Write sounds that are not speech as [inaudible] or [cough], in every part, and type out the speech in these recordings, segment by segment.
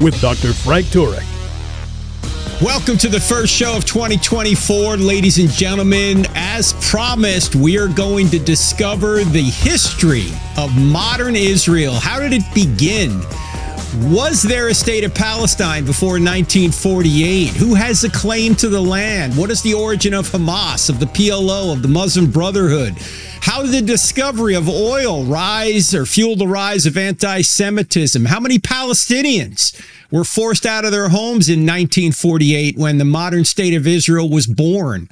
with Dr. Frank Turek. Welcome to the first show of 2024, ladies and gentlemen. As promised, we are going to discover the history of modern Israel. How did it begin? Was there a state of Palestine before 1948? Who has a claim to the land? What is the origin of Hamas, of the PLO, of the Muslim Brotherhood? How did the discovery of oil rise or fuel the rise of anti Semitism? How many Palestinians were forced out of their homes in 1948 when the modern state of Israel was born?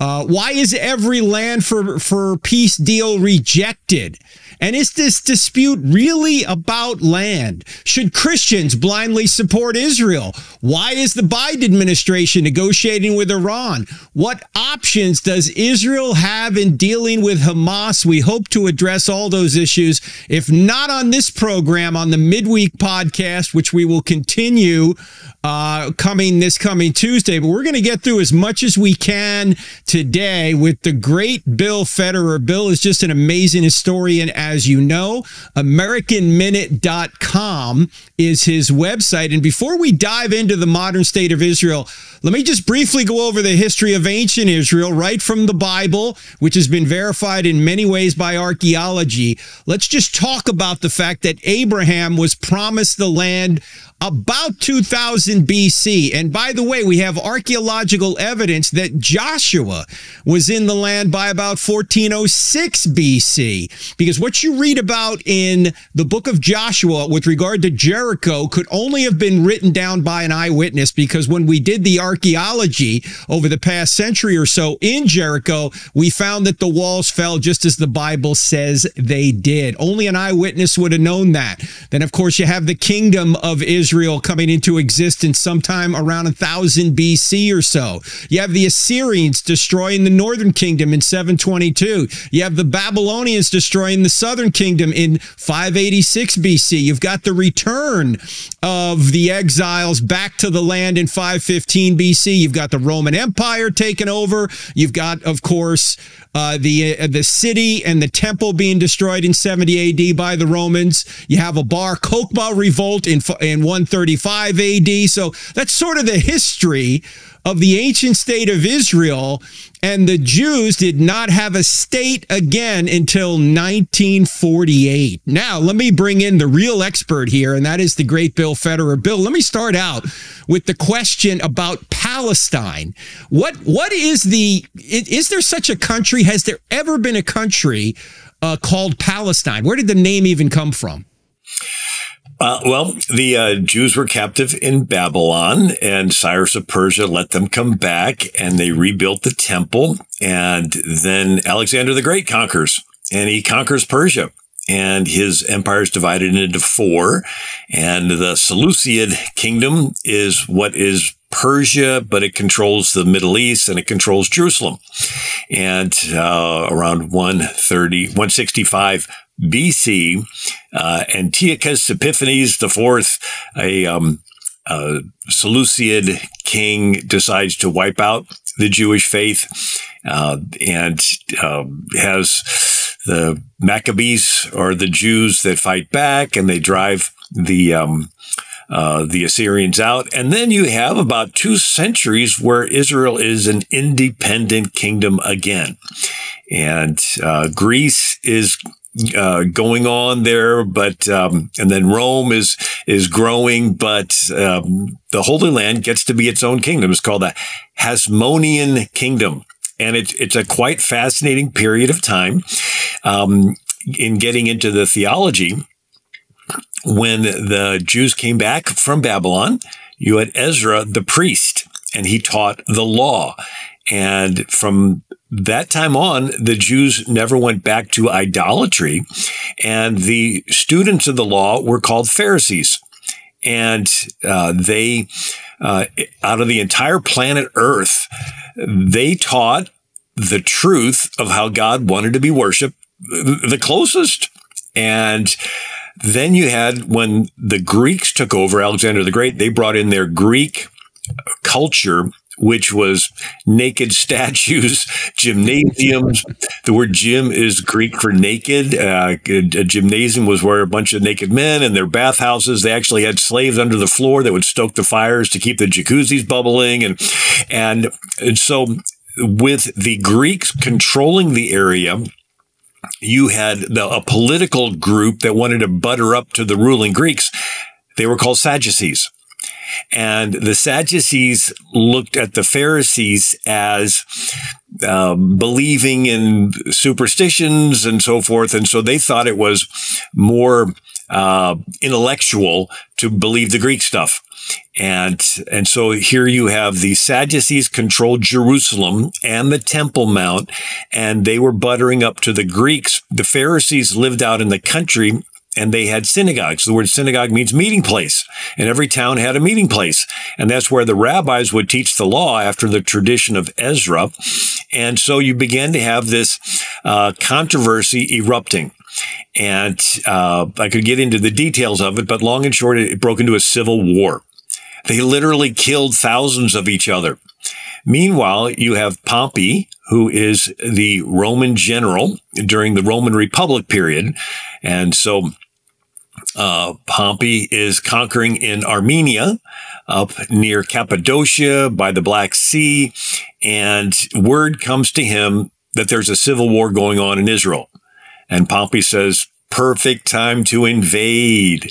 Uh, why is every land for, for peace deal rejected? And is this dispute really about land? Should Christians blindly support Israel? Why is the Biden administration negotiating with Iran? What options does Israel have in dealing with Hamas? We hope to address all those issues. If not on this program, on the midweek podcast, which we will continue uh, coming this coming Tuesday. But we're going to get through as much as we can today with the great Bill Federer. Bill is just an amazing historian, you know. AmericanMinute.com is his website. And before we dive into the modern state of Israel, let me just briefly go over the history of ancient Israel, right from the Bible, which has been verified in many ways by archaeology. Let's just talk about the fact that Abraham was promised the land about 2000 BC. And by the way, we have archaeological evidence that Joshua was in the land by about 1406 BC. Because what you read about in the book of Joshua with regard to Jericho could only have been written down by an eyewitness because when we did the archaeology over the past century or so in Jericho, we found that the walls fell just as the Bible says they did. Only an eyewitness would have known that. Then, of course, you have the kingdom of Israel Israel coming into existence sometime around 1000 BC or so. You have the Assyrians destroying the northern kingdom in 722. You have the Babylonians destroying the southern kingdom in 586 BC. You've got the return of the exiles back to the land in 515 BC. You've got the Roman Empire taken over. You've got, of course, uh, the uh, the city and the temple being destroyed in 70 AD by the Romans. You have a Bar Kokhba revolt in in 135 AD. So that's sort of the history of the ancient state of Israel. And the Jews did not have a state again until 1948. Now, let me bring in the real expert here, and that is the great Bill Federer. Bill, let me start out with the question about Palestine. What what is the is there such a country? Has there ever been a country uh, called Palestine? Where did the name even come from? Uh, well, the uh, Jews were captive in Babylon, and Cyrus of Persia let them come back, and they rebuilt the temple. And then Alexander the Great conquers, and he conquers Persia. And his empire is divided into four. And the Seleucid kingdom is what is Persia, but it controls the Middle East and it controls Jerusalem. And uh, around 130, 165 BC, uh, Antiochus Epiphanes IV, a, um, Seleucid king, decides to wipe out the Jewish faith uh, and uh, has the Maccabees or the Jews that fight back and they drive the um, uh, the Assyrians out. And then you have about two centuries where Israel is an independent kingdom again. And uh, Greece is uh, going on there, but um, and then Rome is is growing, but um, the Holy Land gets to be its own kingdom. It's called the Hasmonean Kingdom, and it's it's a quite fascinating period of time um, in getting into the theology. When the Jews came back from Babylon, you had Ezra the priest, and he taught the law. And from that time on, the Jews never went back to idolatry, and the students of the law were called Pharisees. and uh, they, uh, out of the entire planet Earth, they taught the truth of how God wanted to be worshiped the closest. And then you had when the Greeks took over, Alexander the Great, they brought in their Greek culture which was naked [laughs] statues, gymnasiums. the word gym is Greek for naked. Uh, a gymnasium was where a bunch of naked men and their bathhouses. They actually had slaves under the floor that would stoke the fires to keep the jacuzzis bubbling. And, and, and so with the Greeks controlling the area, you had the, a political group that wanted to butter up to the ruling Greeks. They were called Sadducees. And the Sadducees looked at the Pharisees as uh, believing in superstitions and so forth. And so they thought it was more uh, intellectual to believe the Greek stuff. And, and so here you have the Sadducees controlled Jerusalem and the Temple Mount, and they were buttering up to the Greeks. The Pharisees lived out in the country and they had synagogues. The word synagogue means meeting place, and every town had a meeting place. And that's where the rabbis would teach the law after the tradition of Ezra. And so you began to have this uh, controversy erupting. And uh, I could get into the details of it, but long and short, it broke into a civil war. They literally killed thousands of each other. Meanwhile, you have Pompey, who is the Roman general during the Roman Republic period. And so uh, Pompey is conquering in Armenia, up near Cappadocia by the Black Sea, and word comes to him that there's a civil war going on in Israel. And Pompey says, perfect time to invade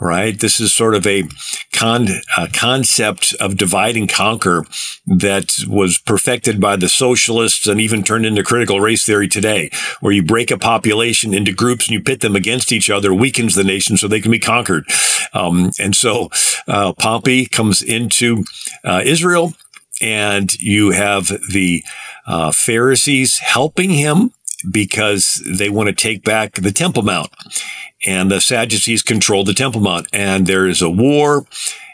right? This is sort of a, con- a concept of divide and conquer that was perfected by the socialists and even turned into critical race theory today, where you break a population into groups and you pit them against each other, weakens the nation so they can be conquered. Um, and so uh, Pompey comes into uh, Israel, and you have the uh, Pharisees helping him because they want to take back the Temple Mount and the Sadducees control the Temple Mount. And there is a war,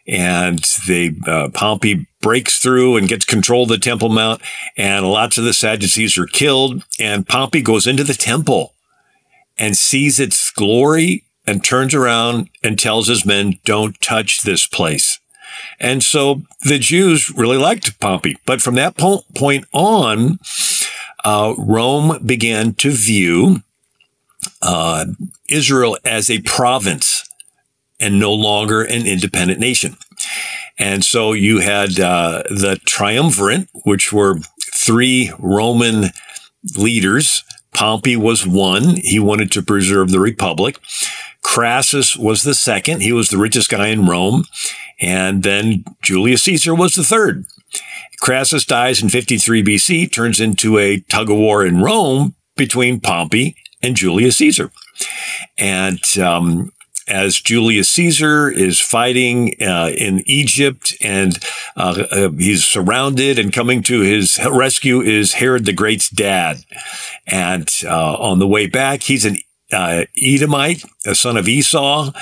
and they uh, Pompey breaks through and gets control of the Temple Mount, and lots of the Sadducees are killed. And Pompey goes into the temple and sees its glory and turns around and tells his men, "Don't touch this place." And so the Jews really liked Pompey, but from that po- point on, uh, Rome began to view uh, Israel as a province and no longer an independent nation. And so you had uh, the triumvirate, which were three Roman leaders. Pompey was one. He wanted to preserve the republic. Crassus was the second. He was the richest guy in Rome. And then Julius Caesar was the third. Crassus dies in 53 BC, turns into a tug of war in Rome between Pompey and Julius Caesar. And um, as Julius Caesar is fighting uh, in Egypt and uh, uh, he's surrounded and coming to his rescue is Herod the Great's dad. And uh, on the way back, he's an uh, Edomite, a son of Esau,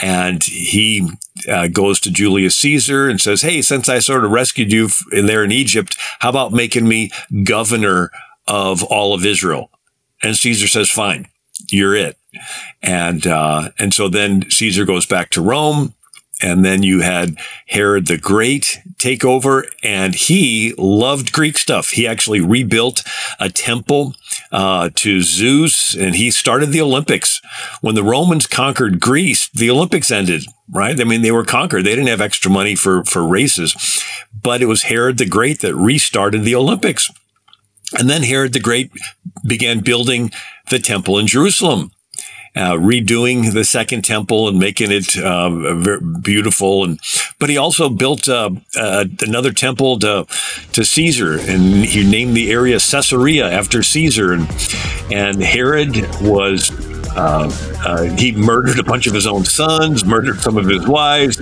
and he uh, goes to Julius Caesar and says, "Hey, since I sort of rescued you in there in Egypt, how about making me governor of all of Israel?" And Caesar says, "Fine, you're it." And uh, and so then Caesar goes back to Rome. And then you had Herod the Great take over, and he loved Greek stuff. He actually rebuilt a temple uh, to Zeus, and he started the Olympics. When the Romans conquered Greece, the Olympics ended. Right? I mean, they were conquered. They didn't have extra money for for races, but it was Herod the Great that restarted the Olympics. And then Herod the Great began building the temple in Jerusalem uh, redoing the second temple and making it uh, beautiful. And but he also built uh, uh, another temple to to Caesar, and he named the area Caesarea after Caesar. And and Herod was. Uh, uh, he murdered a bunch of his own sons, murdered some of his wives.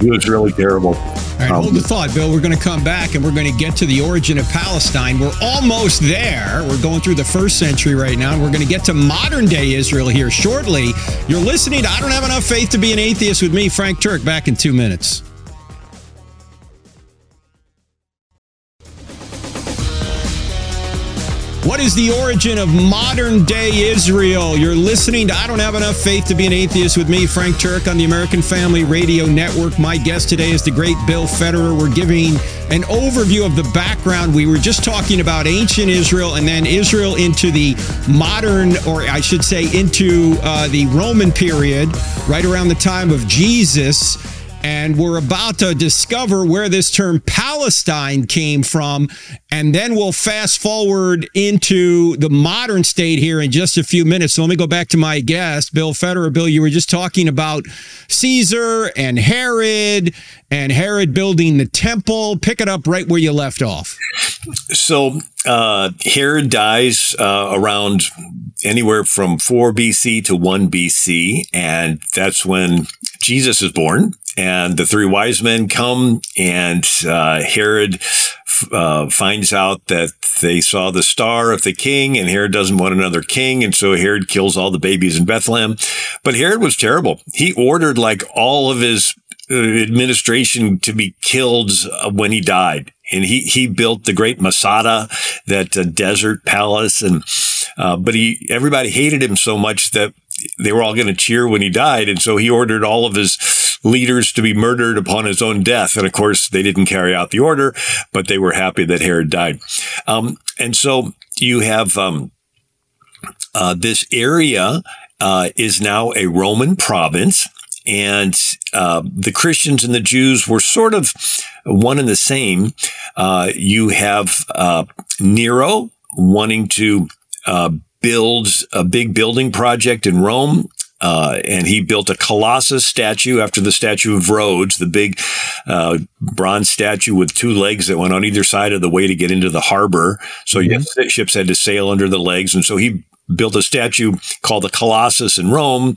He was really terrible. All right, hold the thought, Bill. We're going to come back and we're going to get to the origin of Palestine. We're almost there. We're going through the first century right now, and we're going to get to modern day Israel here shortly. You're listening to I Don't Have Enough Faith to Be an Atheist with me, Frank Turek, back in two minutes. What is the origin of modern day Israel? You're listening to I Don't Have Enough Faith to Be an Atheist with me, Frank Turek, on the American Family Radio Network. My guest today is the great Bill Federer. We're giving an overview of the background. We were just talking about ancient Israel and then Israel into the modern, or I should say, into uh, the Roman period, right around the time of Jesus and we're about to discover where this term Palestine came from. And then we'll fast forward into the modern state here in just a few minutes. So let me go back to my guest, Bill Federer. Bill, you were just talking about Caesar and Herod and Herod building the temple. Pick it up right where you left off. So uh, Herod dies uh, around anywhere from 4 BC to 1 BC. And that's when Jesus is born and the three wise men come and uh, Herod uh, finds out that they saw the star of the king and Herod doesn't want another king. And so Herod kills all the babies in Bethlehem. But Herod was terrible. He ordered like all of his administration to be killed uh, when he died. And he, he built the great Masada, that uh, desert palace. And, uh, but he, everybody hated him so much that they were all going to cheer when he died. And so he ordered all of his leaders to be murdered upon his own death. And of course, they didn't carry out the order, but they were happy that Herod died. Um, and so you have um, uh, this area uh, is now a Roman province. And uh, the Christians and the Jews were sort of one and the same. Uh, you have uh, Nero wanting to uh, build a big building project in Rome. Uh, and he built a Colossus statue after the statue of Rhodes, the big uh, bronze statue with two legs that went on either side of the way to get into the harbor. So mm-hmm. ships had to sail under the legs, and so he built a statue called the Colossus in Rome,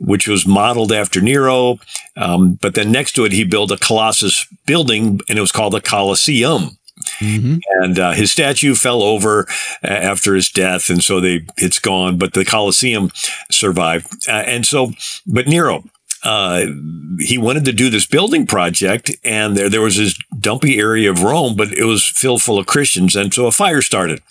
which was modeled after Nero. Um, but then next to it, he built a Colossus building, and it was called the Colosseum. Mm-hmm. And uh, his statue fell over after his death, and so they it's gone. But the Colosseum survived, uh, and so but Nero. Uh, he wanted to do this building project, and there there was this dumpy area of Rome, but it was filled full of Christians, and so a fire started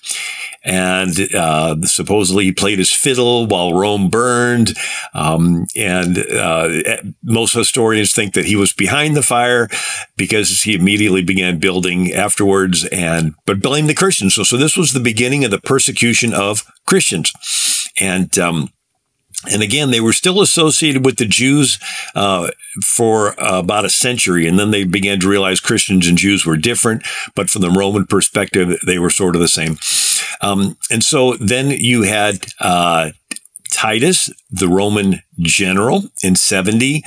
and uh, supposedly he played his fiddle while Rome burned. Um, and uh, most historians think that he was behind the fire because he immediately began building afterwards, and but blame the Christians. So, so this was the beginning of the persecution of Christians, and. Um, and again, they were still associated with the Jews uh, for uh, about a century, and then they began to realize Christians and Jews were different. But from the Roman perspective, they were sort of the same. Um, and so then you had uh, Titus, the Roman general, in seventy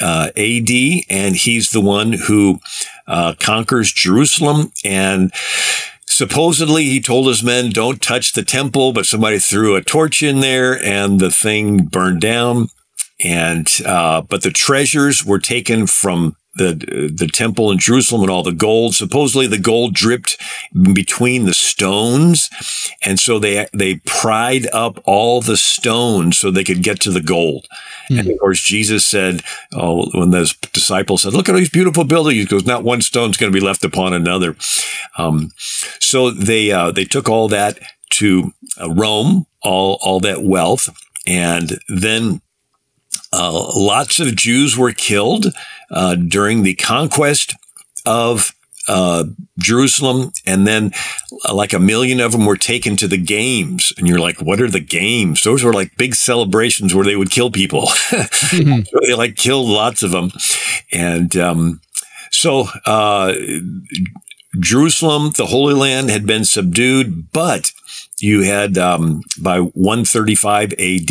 uh, AD, and he's the one who uh, conquers Jerusalem and supposedly he told his men don't touch the temple but somebody threw a torch in there and the thing burned down. And uh, but the treasures were taken from the the temple in Jerusalem and all the gold. Supposedly the gold dripped between the stones, and so they they pried up all the stones so they could get to the gold. Mm. And of course, Jesus said, oh, when the disciples said, "Look at all these beautiful buildings," he goes, "Not one stone's going to be left upon another." Um, so they uh, they took all that to uh, Rome, all all that wealth, and then uh, lots of Jews were killed uh, during the conquest of uh, Jerusalem, and then uh, like a million of them were taken to the games. And you're like, what are the games? Those were like big celebrations where they would kill people. [laughs] mm-hmm. so they like killed lots of them. And um, so uh, Jerusalem, the Holy Land, had been subdued, but you had um, by 135 AD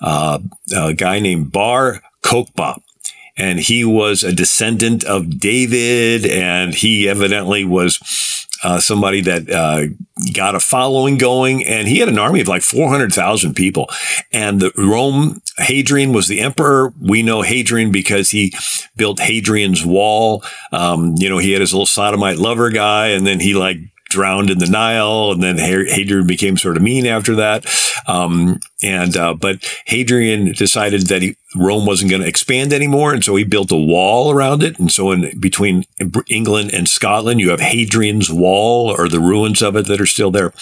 uh, a guy named Bar Kokhba. And he was a descendant of David, and he evidently was uh, somebody that uh, got a following going, and he had an army of like 400,000 people. And the Rome, Hadrian was the emperor. We know Hadrian because he built Hadrian's Wall. Um, you know, he had his little sodomite lover guy, and then he like drowned in the Nile, and then Hadrian became sort of mean after that. Um, and uh, but Hadrian decided that he, Rome wasn't going to expand anymore, and so he built a wall around it. And so, in between England and Scotland, you have Hadrian's Wall, or the ruins of it that are still there.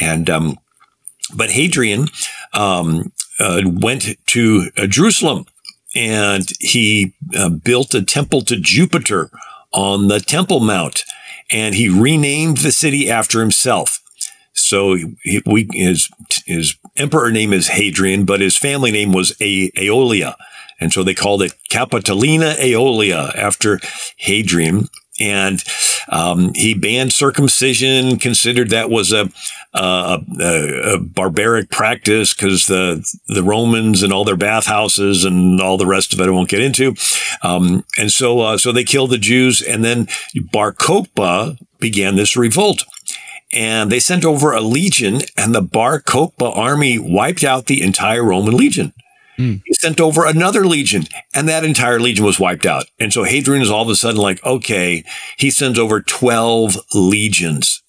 And um, but Hadrian um, uh, went to uh, Jerusalem, and he uh, built a temple to Jupiter on the Temple Mount and he renamed the city after himself. So he, we, his, his emperor name is Hadrian, but his family name was a- Aeolia. And so they called it Capitolina Aeolia after Hadrian and um, he banned circumcision, considered that was a, a, a, a barbaric practice because the the Romans and all their bathhouses and all the rest of it I won't get into, um, and so uh, so they killed the Jews, and then Bar Kokhba began this revolt. And they sent over a legion, and the Bar Kokhba army wiped out the entire Roman legion. Mm. He sent over another legion, and that entire legion was wiped out. And so Hadrian is all of a sudden like, okay, he sends over 12 legions.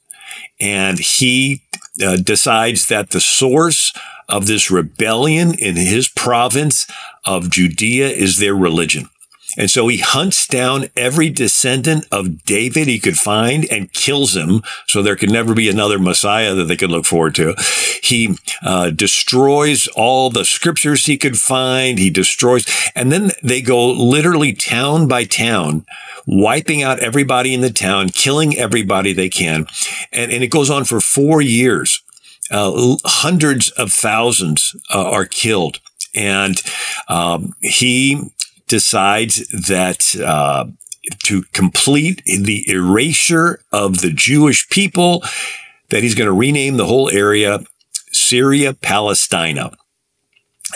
And he uh, decides that the source of this rebellion in his province of Judea is their religion. And so he hunts down every descendant of David he could find and kills him. So there could never be another Messiah that they could look forward to. He uh, destroys all the scriptures he could find. He destroys, and then they go literally town by town, wiping out everybody in the town, killing everybody they can. And, and it goes on for four years. Uh, hundreds of thousands uh, are killed. And um, he decides that uh, to complete the erasure of the Jewish people, that he's going to rename the whole area Syria Palestina.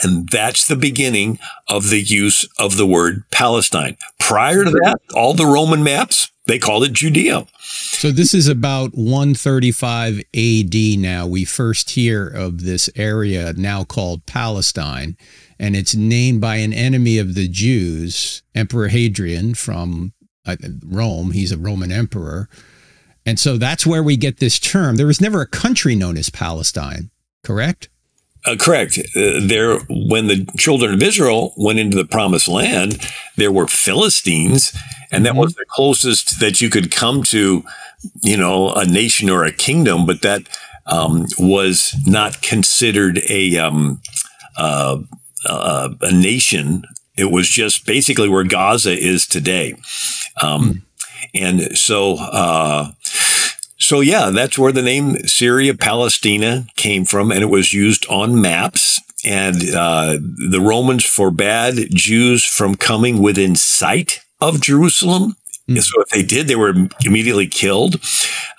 And that's the beginning of the use of the word Palestine. Prior to that, all the Roman maps, they called it Judea. So this is about 135 AD now. We first hear of this area now called Palestine and it's named by an enemy of the Jews, Emperor Hadrian from uh, Rome. He's a Roman emperor. And so that's where we get this term. There was never a country known as Palestine, correct? Uh, correct. Uh, there, when the children of Israel went into the promised land, there were Philistines, and that mm-hmm. was the closest that you could come to, you know, a nation or a kingdom, but that um, was not considered a um, uh, uh, a nation. It was just basically where Gaza is today. Um, mm. And so, uh, so yeah, that's where the name Syria Palestina came from, and it was used on maps. And uh, the Romans forbade Jews from coming within sight of Jerusalem. Mm. So if they did, they were immediately killed.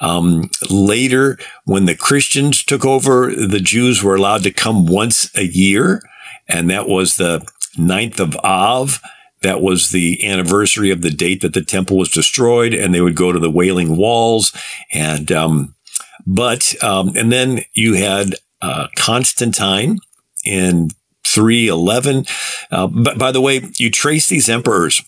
Um, later, when the Christians took over, the Jews were allowed to come once a year and that was the 9th of Av. That was the anniversary of the date that the temple was destroyed, and they would go to the Wailing Walls. And, um, but, um, and then you had uh, Constantine in 311. Uh, but by the way, you trace these emperors.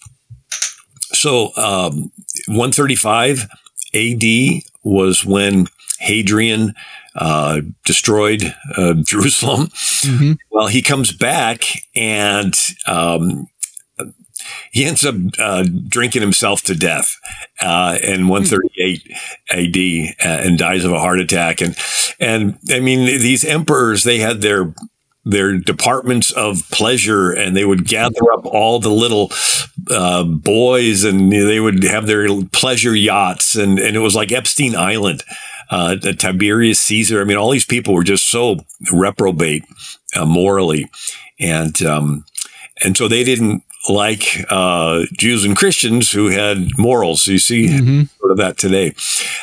So, um, 135 AD was when Hadrian uh, destroyed uh, [laughs] Jerusalem. Mm-hmm. Well, he comes back and um, he ends up uh, drinking himself to death uh, in 138 AD uh, and dies of a heart attack. And and I mean these emperors they had their their departments of pleasure and they would gather up all the little uh, boys and they would have their pleasure yachts and, and it was like Epstein Island uh, Tiberius Caesar. I mean, all these people were just so reprobate uh, morally, and um, and so they didn't like uh, Jews and Christians who had morals. You see mm-hmm. sort of that today.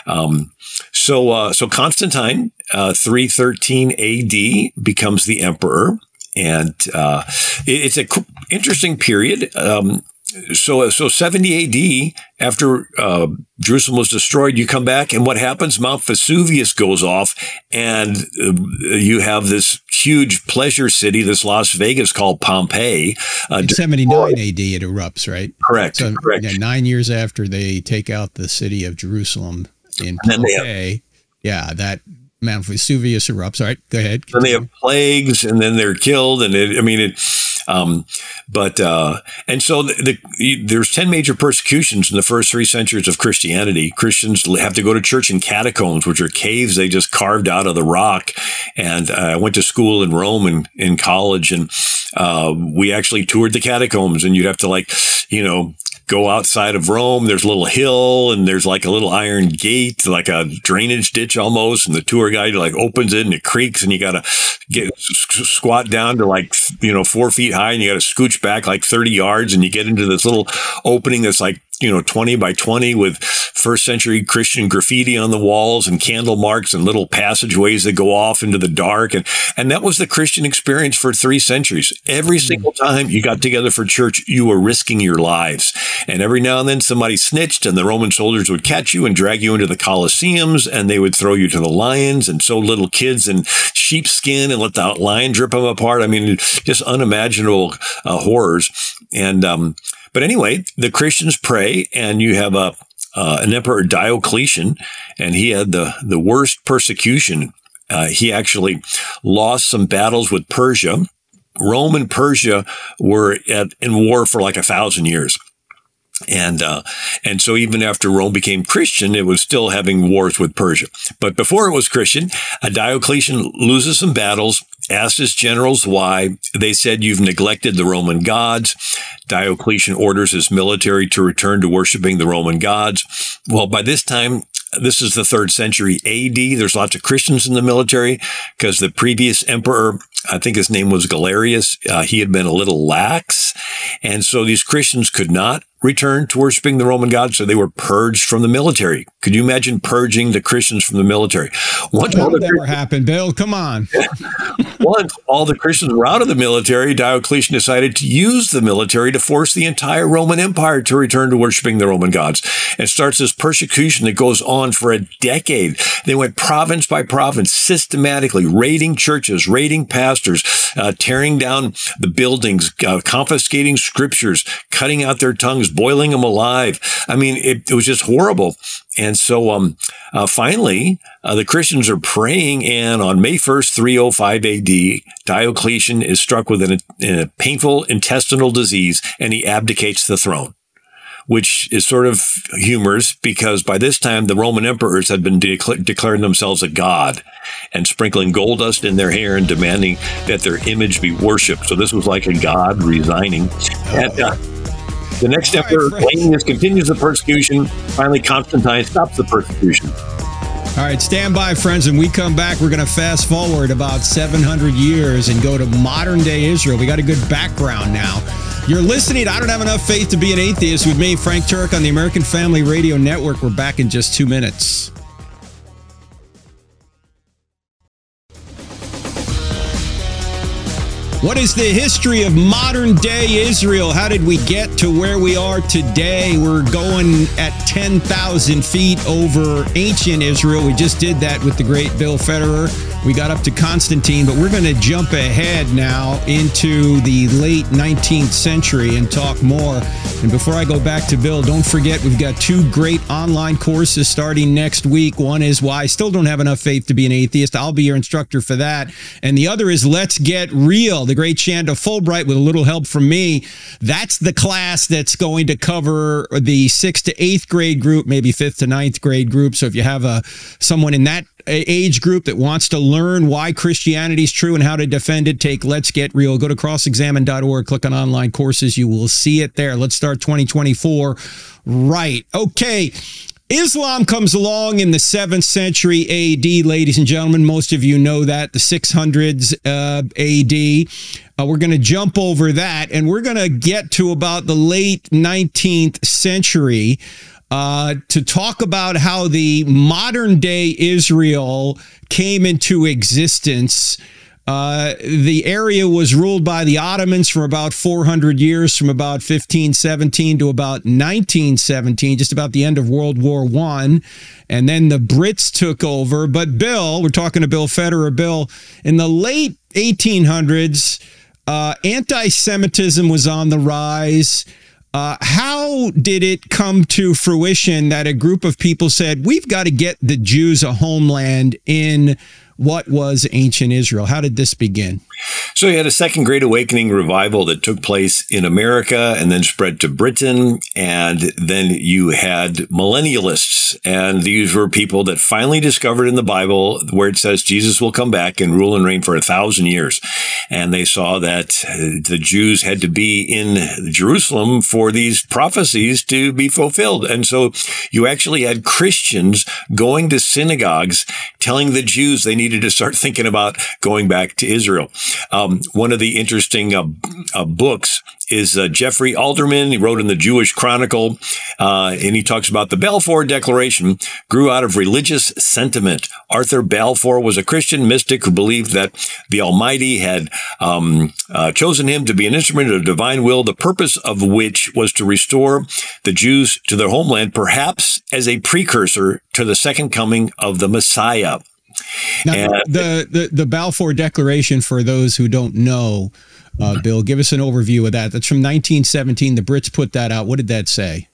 Um, so uh, so Constantine, uh, three thirteen A.D. becomes the emperor, and uh, it's an interesting period. Um, so so 70 AD after uh, Jerusalem was destroyed, you come back and what happens? Mount Vesuvius goes off, and uh, you have this huge pleasure city, this Las Vegas called Pompeii. Uh, 79 AD it erupts, right? Correct. So, correct. Yeah, nine years after they take out the city of Jerusalem in Pompeii. Have, yeah, that Mount Vesuvius erupts. All right, go ahead. Then they have plagues, and then they're killed, and it, I mean it. Um, but uh, and so the, the, there's ten major persecutions in the first three centuries of Christianity. Christians have to go to church in catacombs, which are caves they just carved out of the rock. And uh, I went to school in Rome and in college, and uh, we actually toured the catacombs, and you'd have to like you know go outside of Rome. There's a little hill and there's like a little iron gate, like a drainage ditch almost. And the tour guide like opens it and it creaks and you got to get squat down to like, you know, four feet high and you got to scooch back like 30 yards and you get into this little opening that's like you know, 20 by 20 with first century Christian graffiti on the walls and candle marks and little passageways that go off into the dark. And, and that was the Christian experience for three centuries. Every hmm. single time you got together for church, you were risking your lives. And every now and then somebody snitched and the Roman soldiers would catch you and drag you into the Colosseums and they would throw you to the lions and sew little kids in sheepskin and let the lion drip them apart. I mean, just unimaginable uh, horrors. And, um, but anyway, the Christians pray, and you have a uh, an emperor Diocletian, and he had the the worst persecution. Uh, he actually lost some battles with Persia. Rome and Persia were at, in war for like a thousand years. And uh, and so even after Rome became Christian, it was still having wars with Persia. But before it was Christian, Diocletian loses some battles, asked his generals why. They said, "You've neglected the Roman gods." Diocletian orders his military to return to worshiping the Roman gods. Well, by this time, this is the third century AD. There's lots of Christians in the military because the previous emperor, I think his name was Galerius, uh, he had been a little lax. And so these Christians could not return to worshiping the Roman gods, so they were purged from the military. Could you imagine purging the Christians from the military? Once that would never happen, Bill. Come on. [laughs] Once all the Christians were out of the military, Diocletian decided to use the military to force the entire Roman Empire to return to worshiping the Roman gods, and starts this persecution that goes on for a decade. They went province by province, systematically raiding churches, raiding pastors, uh, tearing down the buildings, uh, confiscating scriptures, cutting out their tongues boiling them alive. I mean, it, it was just horrible. And so, um, uh, finally, uh, the Christians are praying, and on May 1st, 305 AD, Diocletian is struck with an, a painful intestinal disease and he abdicates the throne which is sort of humorous because by this time the Roman emperors had been declaring themselves a god and sprinkling gold dust in their hair and demanding that their image be worshipped. So this was like a god resigning. And, uh, the next emperor, Valenius, continues the persecution. Finally, Constantine stops the persecution. All right, stand by, friends. When we come back, we're going to fast forward about 700 years and go to modern day Israel. We got a good background now. You're listening. I don't have enough faith to be an atheist with me, Frank Turek, on the American Family Radio Network. We're back in just two minutes. What is the history of modern day Israel? How did we get to where we are today? We're going at 10,000 feet over ancient Israel. We just did that with the great Bill Federer. We got up to Constantine, but we're going to jump ahead now into the late 19th century and talk more. And before I go back to Bill, don't forget we've got two great online courses starting next week. One is why I still don't have enough faith to be an atheist. I'll be your instructor for that. And the other is Let's Get Real, the great Chanda Fulbright with a little help from me. That's the class that's going to cover the sixth to eighth grade group, maybe fifth to ninth grade group. So if you have a someone in that age group that wants to learn why Christianity is true and how to defend it, take Let's Get Real. Go to crossexamined.org, click on online courses. You will see it there. Let's start 2024 right. Okay. Islam comes along in the 7th century AD, ladies and gentlemen. Most of you know that, the 600s uh, AD. Uh, we're going to jump over that and we're going to get to about the late 19th century uh, to talk about how the modern day Israel came into existence. Uh, the area was ruled by the Ottomans for about 400 years, from about 1517 to about 1917, just about the end of World War One, and then the Brits took over. But Bill, we're talking to Bill Federer. Bill, in the late 1800s, uh, anti-Semitism was on the rise. Uh, how did it come to fruition that a group of people said, we've got to get the Jews a homeland in what was ancient Israel? How did this begin? So you had a second Great Awakening revival that took place in America and then spread to Britain. And then you had millennialists. And these were people that finally discovered in the Bible where it says Jesus will come back and rule and reign for a thousand years. And they saw that uh, the Jews had to be in Jerusalem for these prophecies to be fulfilled. And so you actually had Christians going to synagogues telling the Jews they needed to start [laughs] thinking about going back to Israel. Um, one of the interesting uh, uh, books is uh, Geoffrey Alderman. He wrote in the Jewish Chronicle, uh, and he talks about the Balfour Declaration grew out of religious sentiment. Arthur Balfour was a Christian mystic who believed that the Almighty had um, uh, chosen him to be an instrument of divine will, the purpose of which was to restore the Jews to their homeland, perhaps as a precursor to the second coming of the Messiah. Now, and, the, the the Balfour Declaration, for those who don't know, uh, Bill, give us an overview of that. That's from 1917. The Brits put that out. What did that say?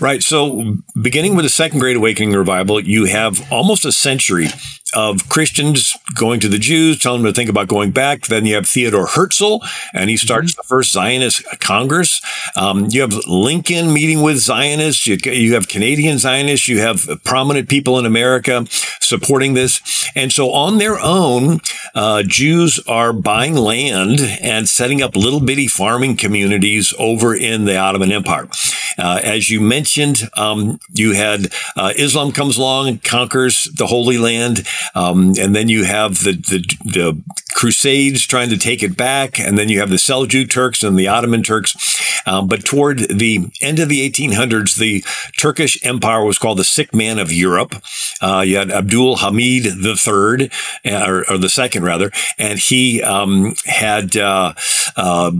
Right. So, beginning with the Second Great Awakening revival, you have almost a century of Christians going to the Jews, telling them to think about going back. Then you have Theodore Herzl, and he starts mm-hmm. the first Zionist Congress. Um, you have Lincoln meeting with Zionists. You, you, have Canadian Zionists. You have prominent people in America supporting this. And so on their own, uh, Jews are buying land and setting up little bitty farming communities over in the Ottoman Empire. Uh, as you mentioned, um, you had uh, Islam comes along and conquers the Holy Land. Um, and then you have the, the, the Crusades trying to take it back, and then you have the Seljuk Turks and the Ottoman Turks. Um, but toward the end of the 1800s, the Turkish Empire was called the sick man of Europe. Uh, you had Abdul Hamid the Third, or, or, the second rather, and he um, had uh, uh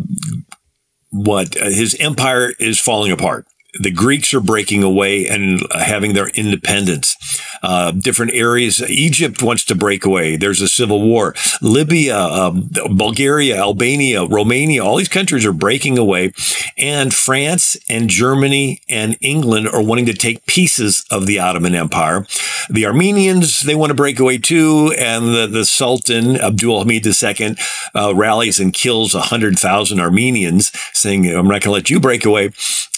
what his empire is falling apart the Greeks are breaking away and having their independence. Uh, different areas. Egypt wants to break away. There's a civil war. Libya, um, Bulgaria, Albania, Romania, all these countries are breaking away. And France and Germany and England are wanting to take pieces of the Ottoman Empire. The Armenians, they want to break away too. And the, the Sultan, Abdul Hamid II, uh, rallies and kills 100,000 Armenians, saying, I'm not going to let you break away.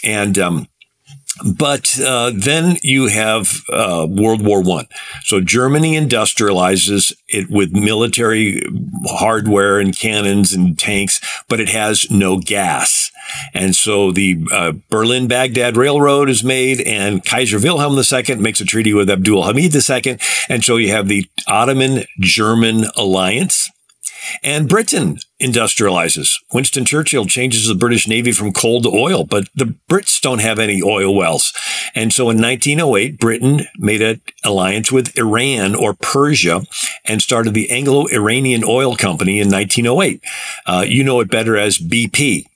And, um, but uh, then you have uh, World War One. So Germany industrializes it with military hardware and cannons and tanks, but it has no gas. And so the uh, Berlin Baghdad Railroad is made, and Kaiser Wilhelm II makes a treaty with Abdul Hamid II. And so you have the Ottoman German alliance. And Britain industrializes. Winston Churchill changes the British Navy from coal to oil, but the Brits don't have any oil wells. And so in 1908, Britain made an alliance with Iran or Persia and started the Anglo-Iranian Oil Company in 1908. Uh, you know it better as BP.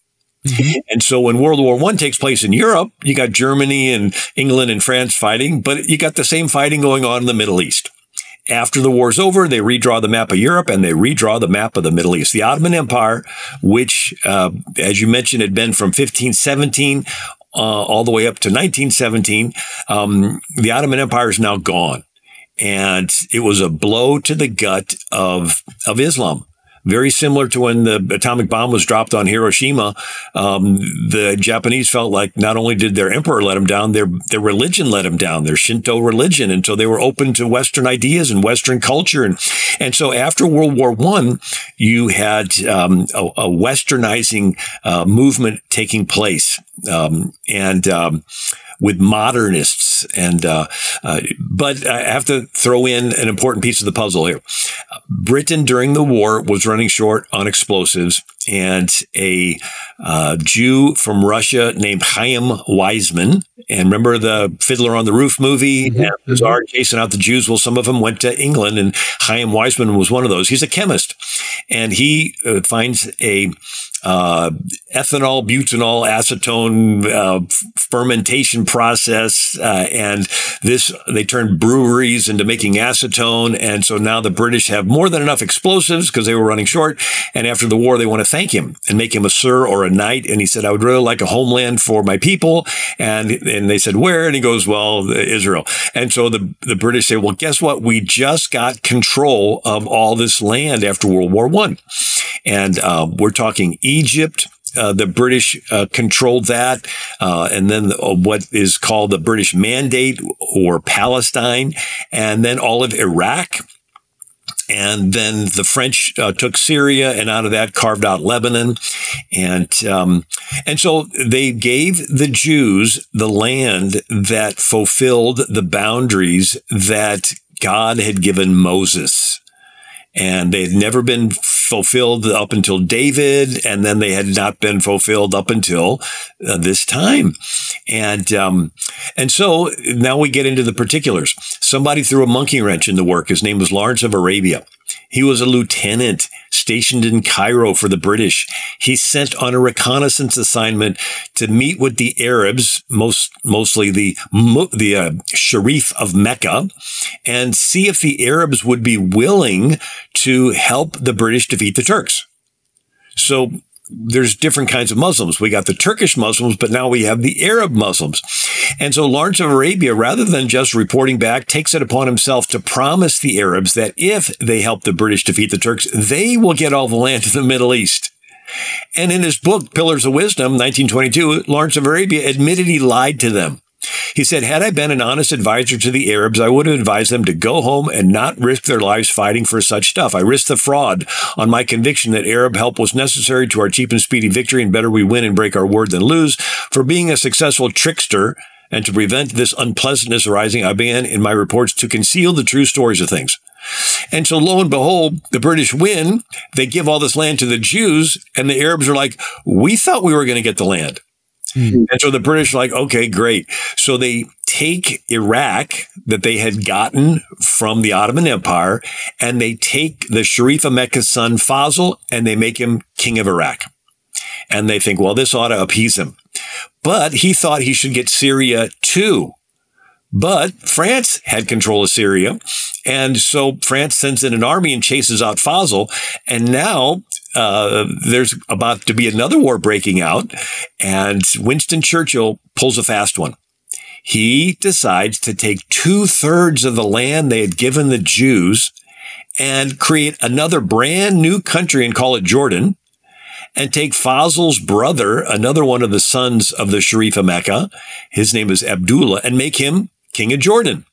Mm-hmm. And so when World War One takes place in Europe, you got Germany and England and France fighting, but you got the same fighting going on in the Middle East. After the war's over, they redraw the map of Europe and they redraw the map of the Middle East. The Ottoman Empire, which, uh, as you mentioned, had been from 1517 uh, all the way up to 1917, um, the Ottoman Empire is now gone. And it was a blow to the gut of, of Islam very similar to when the atomic bomb was dropped on Hiroshima. Um, the Japanese felt like not only did their emperor let them down, their their religion let them down, their Shinto religion, and so they were open to Western ideas and Western culture, and and so after World War One, you had um, a, a, westernizing uh, movement taking place, um, and um, with modernists. And uh, uh, but I have to throw in an important piece of the puzzle here. Britain during the war was running short on explosives, and a uh, Jew from Russia named Chaim Weizmann And remember the Fiddler on the Roof movie? Mm-hmm. the czar chasing out the Jews. Well, some of them went to England, and Chaim Weizmann was one of those. He's a chemist, and he uh, finds a uh, ethanol, butanol, acetone uh, fermentation process, uh, and this they turned breweries into making acetone, and so now the British have more than enough explosives because they were running short. And after the war, they want to thank him and make him a sir or a knight. And he said, "I would really like a homeland for my people." And and they said, "Where?" And he goes, "Well, Israel." And so the the British say, "Well, guess what? We just got control of all this land after World War One." And uh, we're talking Egypt. Uh, the British uh, controlled that, uh, and then the, uh, what is called the British Mandate or Palestine, and then all of Iraq. And then the French uh, took Syria, and out of that carved out Lebanon, and um, and so they gave the Jews the land that fulfilled the boundaries that God had given Moses and they had never been fulfilled up until David, and then they had not been fulfilled up until uh, this time. And um, and so now we get into the particulars. Somebody threw a monkey wrench in the work. His name was Lawrence of Arabia. He was a lieutenant stationed in Cairo for the British. He's sent on a reconnaissance assignment to meet with the Arabs, most mostly the the uh, Sharif of Mecca, and see if the Arabs would be willing to help the British defeat the Turks. So there's different kinds of Muslims. We got the Turkish Muslims, but now we have the Arab Muslims. And so Lawrence of Arabia, rather than just reporting back, takes it upon himself to promise the Arabs that if they help the British defeat the Turks, they will get all the land in the Middle East. And in his book, Pillars of Wisdom, 1922, Lawrence of Arabia admitted he lied to them. He said, Had I been an honest advisor to the Arabs, I would have advised them to go home and not risk their lives fighting for such stuff. I risked the fraud on my conviction that Arab help was necessary to our cheap and speedy victory, and better we win and break our word than lose. For being a successful trickster, and to prevent this unpleasantness arising, I began in my reports to conceal the true stories of things. And so lo and behold, the British win. They give all this land to the Jews and the Arabs are like, we thought we were going to get the land. Mm. And so the British are like, okay, great. So they take Iraq that they had gotten from the Ottoman Empire and they take the Sharif of Mecca's son Faisal and they make him king of Iraq. And they think, well, this ought to appease him. But he thought he should get Syria too. But France had control of Syria. And so France sends in an army and chases out Faisal. And now uh, there's about to be another war breaking out, and Winston Churchill pulls a fast one. He decides to take two thirds of the land they had given the Jews and create another brand new country and call it Jordan and take Faisal's brother, another one of the sons of the Sharif of Mecca, his name is Abdullah, and make him king of Jordan.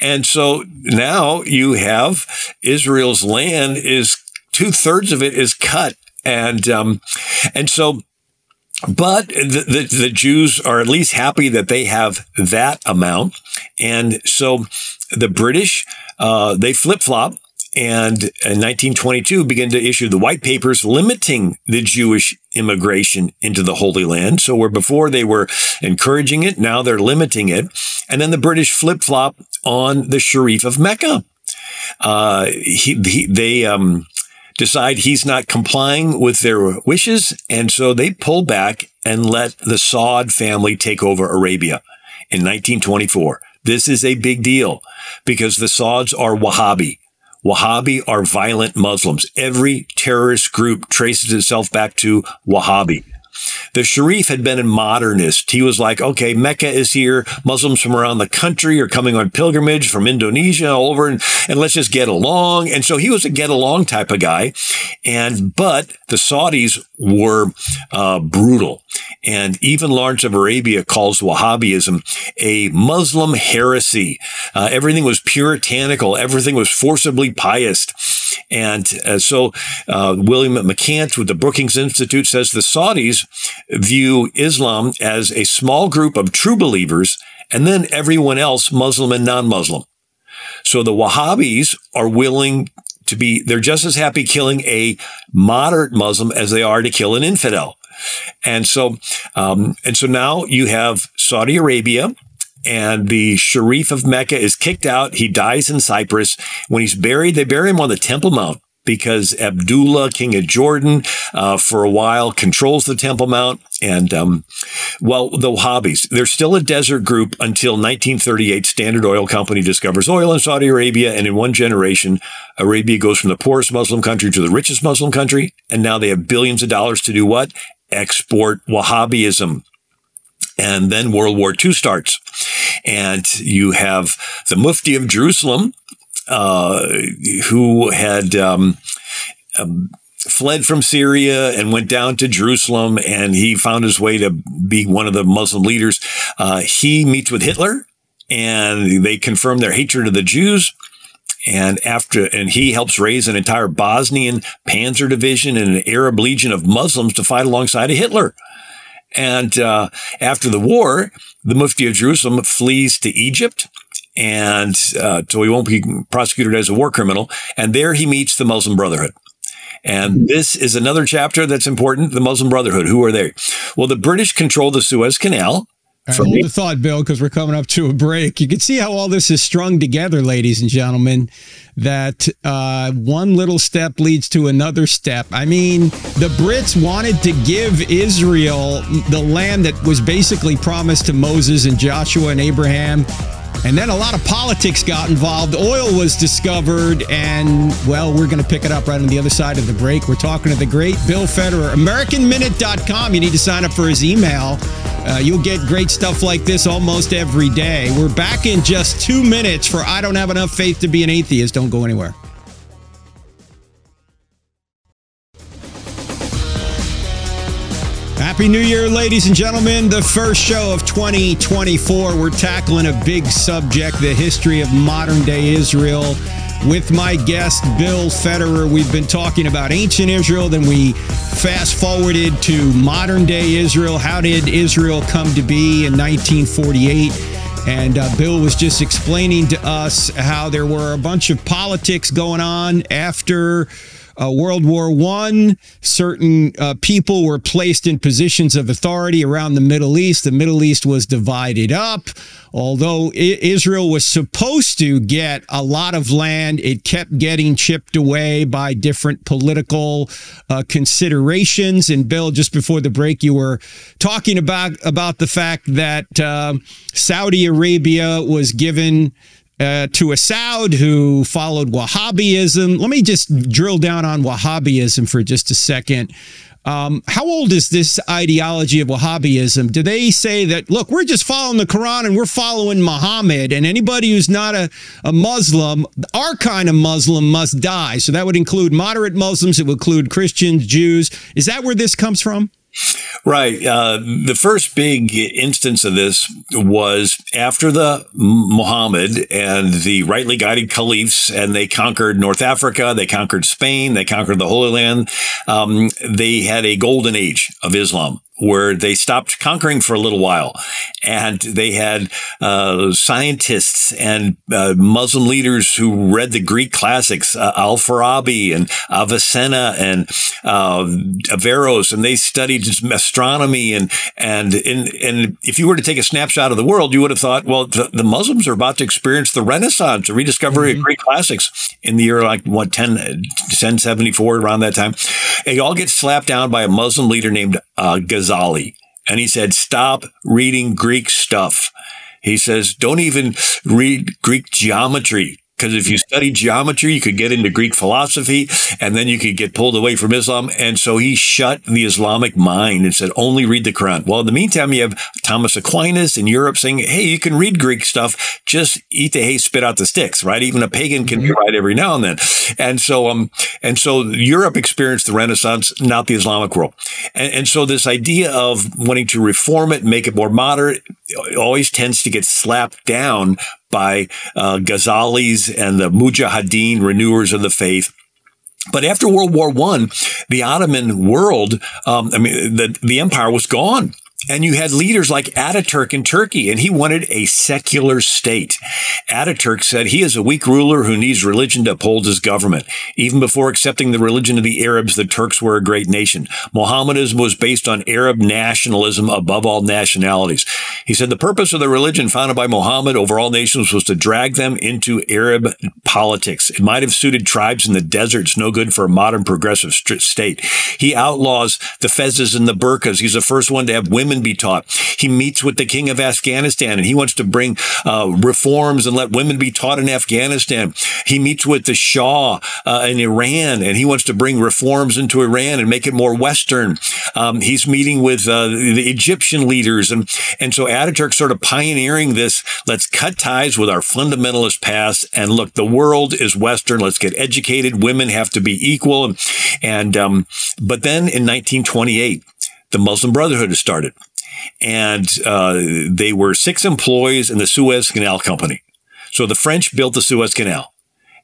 And so now you have Israel's land is two thirds of it is cut. And, um, and so, but the, the, the, Jews are at least happy that they have that amount. And so the British, uh, they flip flop and in 1922 begin to issue the white papers limiting the Jewish immigration into the Holy Land. So where before they were encouraging it, now they're limiting it. And then the British flip flop on the Sharif of Mecca. Uh, he, he, they, um, decide he's not complying with their wishes. And so they pull back and let the Saud family take over Arabia in 1924. This is a big deal because the Sauds are Wahhabi. Wahhabi are violent Muslims. Every terrorist group traces itself back to Wahhabi. The Sharif had been a modernist. He was like, okay, Mecca is here. Muslims from around the country are coming on pilgrimage from Indonesia all over and, and let's just get along. And so he was a get along type of guy. And, but the Saudis were uh, brutal. And even Lawrence of Arabia calls Wahhabism a Muslim heresy. Uh, everything was puritanical. Everything was forcibly pious. And uh, so uh, William McCant with the Brookings Institute says the Saudis view Islam as a small group of true believers and then everyone else Muslim and non-Muslim. So the Wahhabis are willing to be, they're just as happy killing a moderate Muslim as they are to kill an infidel. And so, um, and so now you have Saudi Arabia and the Sharif of Mecca is kicked out. He dies in Cyprus. When he's buried, they bury him on the Temple Mount because Abdullah, king of Jordan, uh, for a while controls the Temple Mount. And, um, well, the Wahhabis, they're still a desert group until 1938. Standard Oil Company discovers oil in Saudi Arabia. And in one generation, Arabia goes from the poorest Muslim country to the richest Muslim country. And now they have billions of dollars to do what? Export Wahhabism. And then World War II starts. And you have the Mufti of Jerusalem, uh, who had um, um, fled from Syria and went down to Jerusalem, and he found his way to be one of the Muslim leaders. Uh, he meets with Hitler, and they confirm their hatred of the Jews. And after, and he helps raise an entire Bosnian Panzer division and an Arab legion of Muslims to fight alongside of Hitler. And uh, after the war, the Mufti of Jerusalem flees to Egypt and uh, so he won't be prosecuted as a war criminal. And there he meets the Muslim Brotherhood. And this is another chapter that's important. The Muslim Brotherhood. Who are they? Well, the British control the Suez Canal. Right, hold the thought, Bill, because we're coming up to a break. You can see how all this is strung together, ladies and gentlemen. That uh, one little step leads to another step. I mean, the Brits wanted to give Israel the land that was basically promised to Moses and Joshua and Abraham and then a lot of politics got involved. Oil was discovered, and well, we're going to pick it up right on the other side of the break. We're talking to the great Bill Federer, AmericanMinute.com. You need to sign up for his email. Uh, you'll get great stuff like this almost every day. We're back in just two minutes for I Don't Have Enough Faith to Be an Atheist. Don't go anywhere. Happy New Year, ladies and gentlemen. The first show of 2024. We're tackling a big subject the history of modern day Israel. With my guest, Bill Federer, we've been talking about ancient Israel, then we fast forwarded to modern day Israel. How did Israel come to be in 1948? And uh, Bill was just explaining to us how there were a bunch of politics going on after uh, World War One, certain uh, people were placed in positions of authority around the Middle East. The Middle East was divided up. Although I- Israel was supposed to get a lot of land, it kept getting chipped away by different political uh, considerations. And Bill, just before the break, you were talking about about the fact that uh, Saudi Arabia was given uh, to a Saud who followed Wahhabism. Let me just drill down on Wahhabism for just a second. Um, how old is this ideology of Wahhabism? Do they say that, look, we're just following the Quran and we're following Muhammad, and anybody who's not a, a Muslim, our kind of Muslim, must die? So that would include moderate Muslims, it would include Christians, Jews. Is that where this comes from? Right. Uh, the first big instance of this was after the Muhammad and the rightly guided caliphs, and they conquered North Africa, they conquered Spain, they conquered the Holy Land. Um, they had a golden age of Islam where they stopped conquering for a little while and they had uh, scientists and uh, Muslim leaders who read the Greek classics, uh, Al-Farabi and Avicenna and uh, Averroes, and they studied astronomy and and in, and if you were to take a snapshot of the world, you would have thought, well, the, the Muslims are about to experience the Renaissance, the rediscovery mm-hmm. of Greek classics in the year like what 10, 1074 around that time. They all get slapped down by a Muslim leader named uh, Ghazali. And he said, stop reading Greek stuff. He says, don't even read Greek geometry. Because if you study geometry, you could get into Greek philosophy and then you could get pulled away from Islam. And so he shut the Islamic mind and said, only read the Quran. Well, in the meantime, you have Thomas Aquinas in Europe saying, hey, you can read Greek stuff, just eat the hay, spit out the sticks, right? Even a pagan can be mm-hmm. right every now and then. And so, um, and so Europe experienced the Renaissance, not the Islamic world. And, and so this idea of wanting to reform it, make it more moderate, always tends to get slapped down by uh, Ghazalis and the Mujahideen renewers of the faith. But after World War One, the Ottoman world, um, I mean, the, the empire was gone. And you had leaders like Ataturk in Turkey, and he wanted a secular state. Ataturk said he is a weak ruler who needs religion to uphold his government. Even before accepting the religion of the Arabs, the Turks were a great nation. Mohammedanism was based on Arab nationalism above all nationalities. He said the purpose of the religion founded by Mohammed over all nations was to drag them into Arab politics. It might have suited tribes in the deserts, no good for a modern progressive state. He outlaws the fezzes and the burqas. He's the first one to have women be taught. He meets with the king of Afghanistan and he wants to bring uh, reforms and let women be taught in Afghanistan. He meets with the Shah uh, in Iran and he wants to bring reforms into Iran and make it more Western. Um, he's meeting with uh, the Egyptian leaders. And, and so Ataturk sort of pioneering this. Let's cut ties with our fundamentalist past and look, the world is Western. Let's get educated. Women have to be equal. And, and um, but then in 1928, the Muslim Brotherhood has started. And uh, they were six employees in the Suez Canal Company. So the French built the Suez Canal,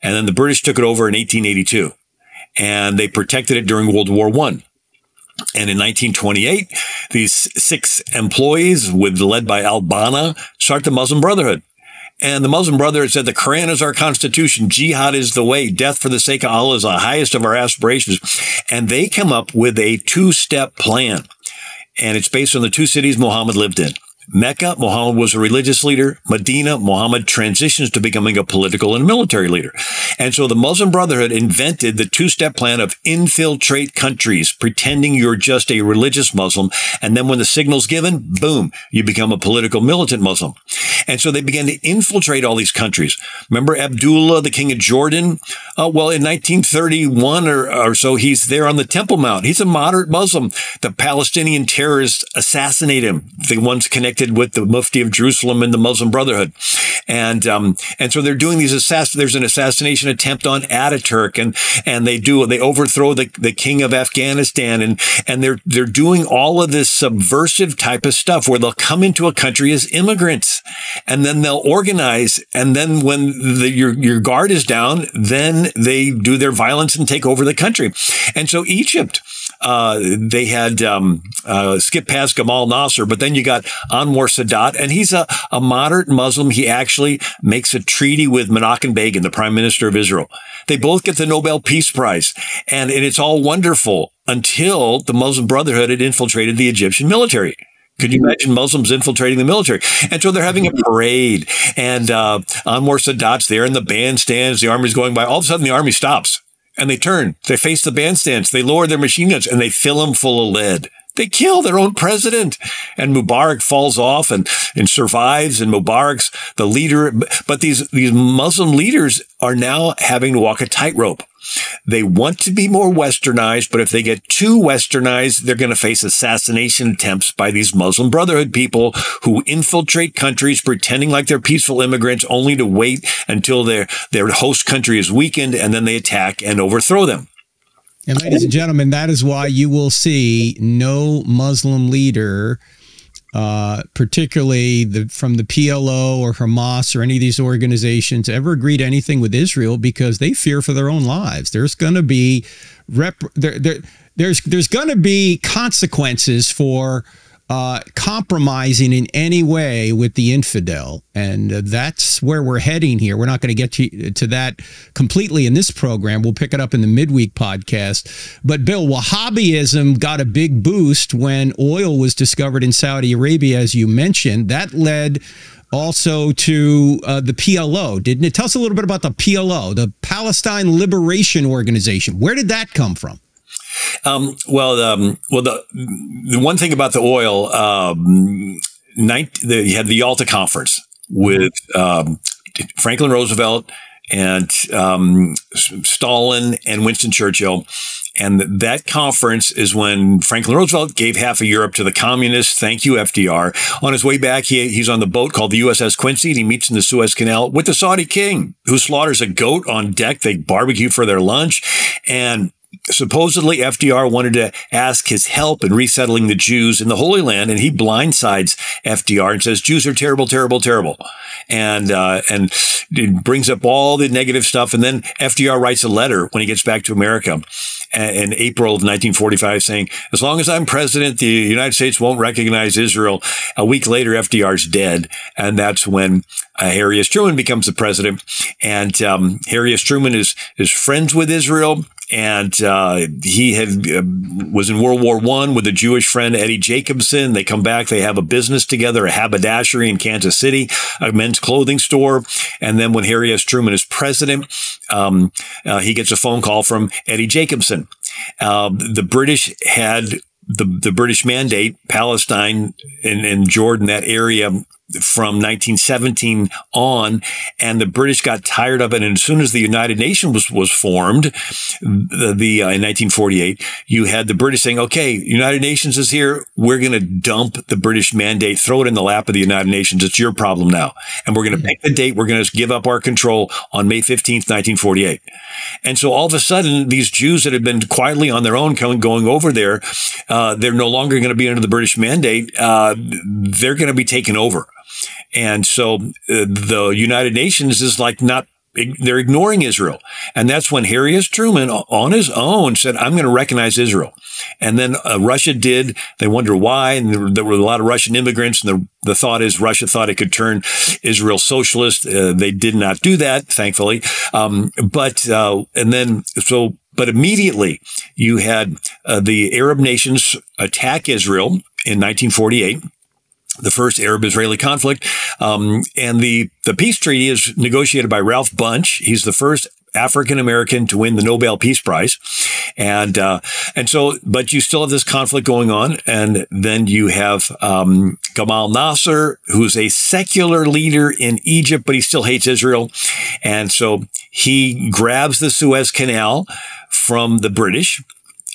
and then the British took it over in 1882, and they protected it during World War One. And in 1928, these six employees, with led by Al Banna, start the Muslim Brotherhood. And the Muslim Brotherhood said the Quran is our constitution. Jihad is the way. Death for the sake of Allah is the highest of our aspirations. And they come up with a two step plan. And it's based on the two cities Muhammad lived in. Mecca, Muhammad was a religious leader. Medina, Muhammad transitions to becoming a political and military leader. And so the Muslim Brotherhood invented the two step plan of infiltrate countries, pretending you're just a religious Muslim. And then when the signal's given, boom, you become a political militant Muslim. And so they began to infiltrate all these countries. Remember Abdullah, the king of Jordan? Uh, well, in 1931 or, or so, he's there on the Temple Mount. He's a moderate Muslim. The Palestinian terrorists assassinate him. The ones connected connected with the Mufti of Jerusalem and the Muslim Brotherhood. And, um, and so they're doing these assass, there's an assassination attempt on Ataturk and, and they do, they overthrow the, the king of Afghanistan and, and they're, they're doing all of this subversive type of stuff where they'll come into a country as immigrants and then they'll organize. And then when the, your, your guard is down, then they do their violence and take over the country. And so Egypt, uh, they had um, uh, skipped past Gamal Nasser, but then you got Anwar Sadat, and he's a, a moderate Muslim. He actually makes a treaty with Menachem Begin, the prime minister of Israel. They both get the Nobel Peace Prize, and, and it's all wonderful until the Muslim Brotherhood had infiltrated the Egyptian military. Could you imagine Muslims infiltrating the military? And so they're having a parade, and uh, Anwar Sadat's there in the bandstands. The army's going by. All of a sudden, the army stops and they turn. They face the bandstands. They lower their machine guns and they fill them full of lead. They kill their own president. And Mubarak falls off and, and survives. And Mubarak's the leader. But these, these Muslim leaders are now having to walk a tightrope. They want to be more westernized, but if they get too westernized, they're going to face assassination attempts by these Muslim Brotherhood people who infiltrate countries pretending like they're peaceful immigrants only to wait until their, their host country is weakened and then they attack and overthrow them. And ladies and gentlemen, that is why you will see no Muslim leader uh, particularly the, from the PLO or Hamas or any of these organizations, ever agree to anything with Israel because they fear for their own lives. There's going to be rep, there, there, there's there's going to be consequences for uh, compromising in any way with the infidel. And uh, that's where we're heading here. We're not going to get to, that completely in this program. We'll pick it up in the midweek podcast. But Bill, Wahhabism got a big boost when oil was discovered in Saudi Arabia, as you mentioned. That led also to uh, the PLO, didn't it? Tell us a little bit about the PLO, the Palestine Liberation Organization. Where did that come from? Um, well, um, well, the the one thing about the oil, um, 19, the, you had the Yalta Conference with um, Franklin Roosevelt and um, Stalin and Winston Churchill. And that conference is when Franklin Roosevelt gave half of Europe to the communists. Thank you, FDR. On his way back, he, he's on the boat called the USS Quincy and he meets in the Suez Canal with the Saudi king who slaughters a goat on deck. They barbecue for their lunch. And supposedly FDR wanted to ask his help in resettling the Jews in the Holy Land, and he blindsides FDR and says Jews are terrible, terrible, terrible, and uh, and brings up all the negative stuff. And then FDR writes a letter when he gets back to America, in April of 1945 saying, as long as I'm president, the United States won't recognize Israel. A week later, FDR's dead. And that's when uh, Harry S. Truman becomes the president. And um, Harry S. Truman is, is friends with Israel and uh, he had uh, was in World War One with a Jewish friend Eddie Jacobson. They come back, they have a business together, a haberdashery in Kansas City, a men's clothing store, and then when Harry S. Truman is president, um, uh, he gets a phone call from Eddie Jacobson. Uh, the British had the, the British mandate, Palestine and, and Jordan, that area from 1917 on, and the British got tired of it. And as soon as the United Nations was, was formed, the, the uh, in 1948, you had the British saying, "Okay, United Nations is here. We're going to dump the British mandate, throw it in the lap of the United Nations. It's your problem now, and we're going to pick the date. We're going to give up our control on May 15th, 1948." And so all of a sudden, these Jews that had been quietly on their own, coming going over there, uh, they're no longer going to be under the British mandate. Uh, they're going to be taken over. And so uh, the United Nations is like not they're ignoring Israel. And that's when Harry S. Truman on his own said, I'm going to recognize Israel. And then uh, Russia did. They wonder why. And there, there, were a lot of Russian immigrants. And the, the thought is Russia thought it could turn Israel socialist. Uh, they did not do that, thankfully. Um, but, uh, and then, so, but immediately you had uh, the Arab nations attack Israel in 1948 the first Arab-Israeli conflict. Um, and the, the peace treaty is negotiated by Ralph Bunche. He's the first African American to win the Nobel Peace Prize. And, uh, and so, but you still have this conflict going on. And then you have, um, Gamal Nasser, who's a secular leader in Egypt, but he still hates Israel. And so he grabs the Suez Canal from the British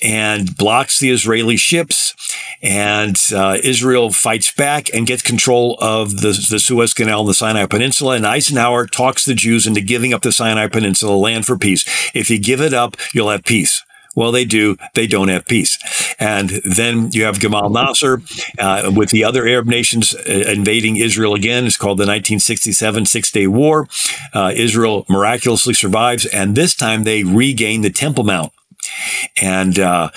and blocks the Israeli ships. And uh, Israel fights back and gets control of the, the Suez Canal and the Sinai Peninsula. And Eisenhower talks the Jews into giving up the Sinai Peninsula land for peace. If you give it up, you'll have peace. Well, they do. They don't have peace. And then you have Gamal Nasser uh, with the other Arab nations uh, invading Israel again. It's called the 1967 Six Day War. Uh, Israel miraculously survives, and this time they regain the Temple Mount. And uh,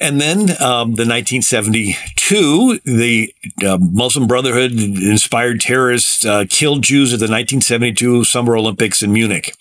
and then um, the 1972, the uh, Muslim Brotherhood inspired terrorists uh, killed Jews at the 1972 Summer Olympics in Munich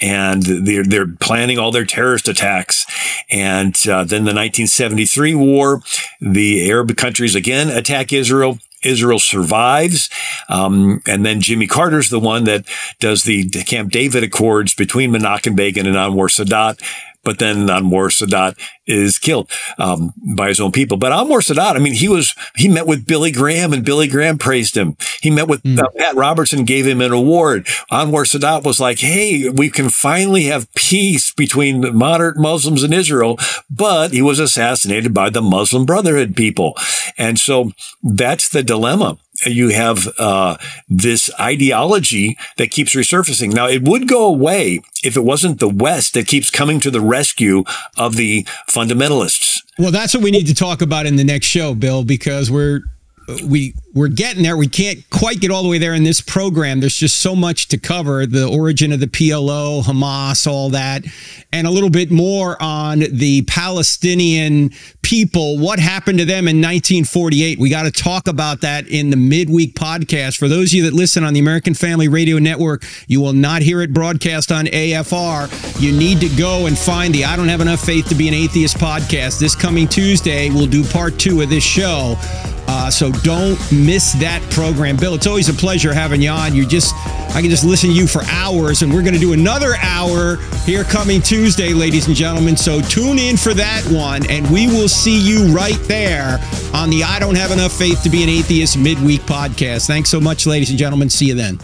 and they're they're planning all their terrorist attacks. And uh, then the 1973 war, the Arab countries again attack Israel. Israel survives. Um, and then Jimmy Carter's the one that does the Camp David Accords between Menachem Begin and Anwar Sadat. But then Anwar Sadat is killed um, by his own people. But Anwar Sadat, I mean, he was he met with Billy Graham, and Billy Graham praised him. He met with mm. uh, Pat Robertson, gave him an award. Anwar Sadat was like, "Hey, we can finally have peace between moderate Muslims and Israel." But he was assassinated by the Muslim Brotherhood people, and so that's the dilemma you have uh, this ideology that keeps resurfacing. Now, it would go away if it wasn't the West that keeps coming to the rescue of the fundamentalists. Well, that's what we need to talk about in the next show, Bill, because we're we we're getting there. We can't quite get all the way there in this program. There's just so much to cover: the origin of the PLO, Hamas, all that, and a little bit more on the Palestinian people. What happened to them in 1948? We got to talk about that in the midweek podcast. For those of you that listen on the American Family Radio Network, you will not hear it broadcast on AFR. You need to go and find the I Don't Have Enough Faith to Be an Atheist podcast. This coming Tuesday, we'll do part two of this show. Uh, so don't miss that program. Bill, it's always a pleasure having you on. You just, I can just listen to you for hours, and we're going to do another hour here coming Tuesday, ladies and gentlemen. So tune in for that one, and we will see you right there on the I Don't Have Enough Faith to Be an Atheist midweek podcast. Thanks so much, ladies and gentlemen. See you then.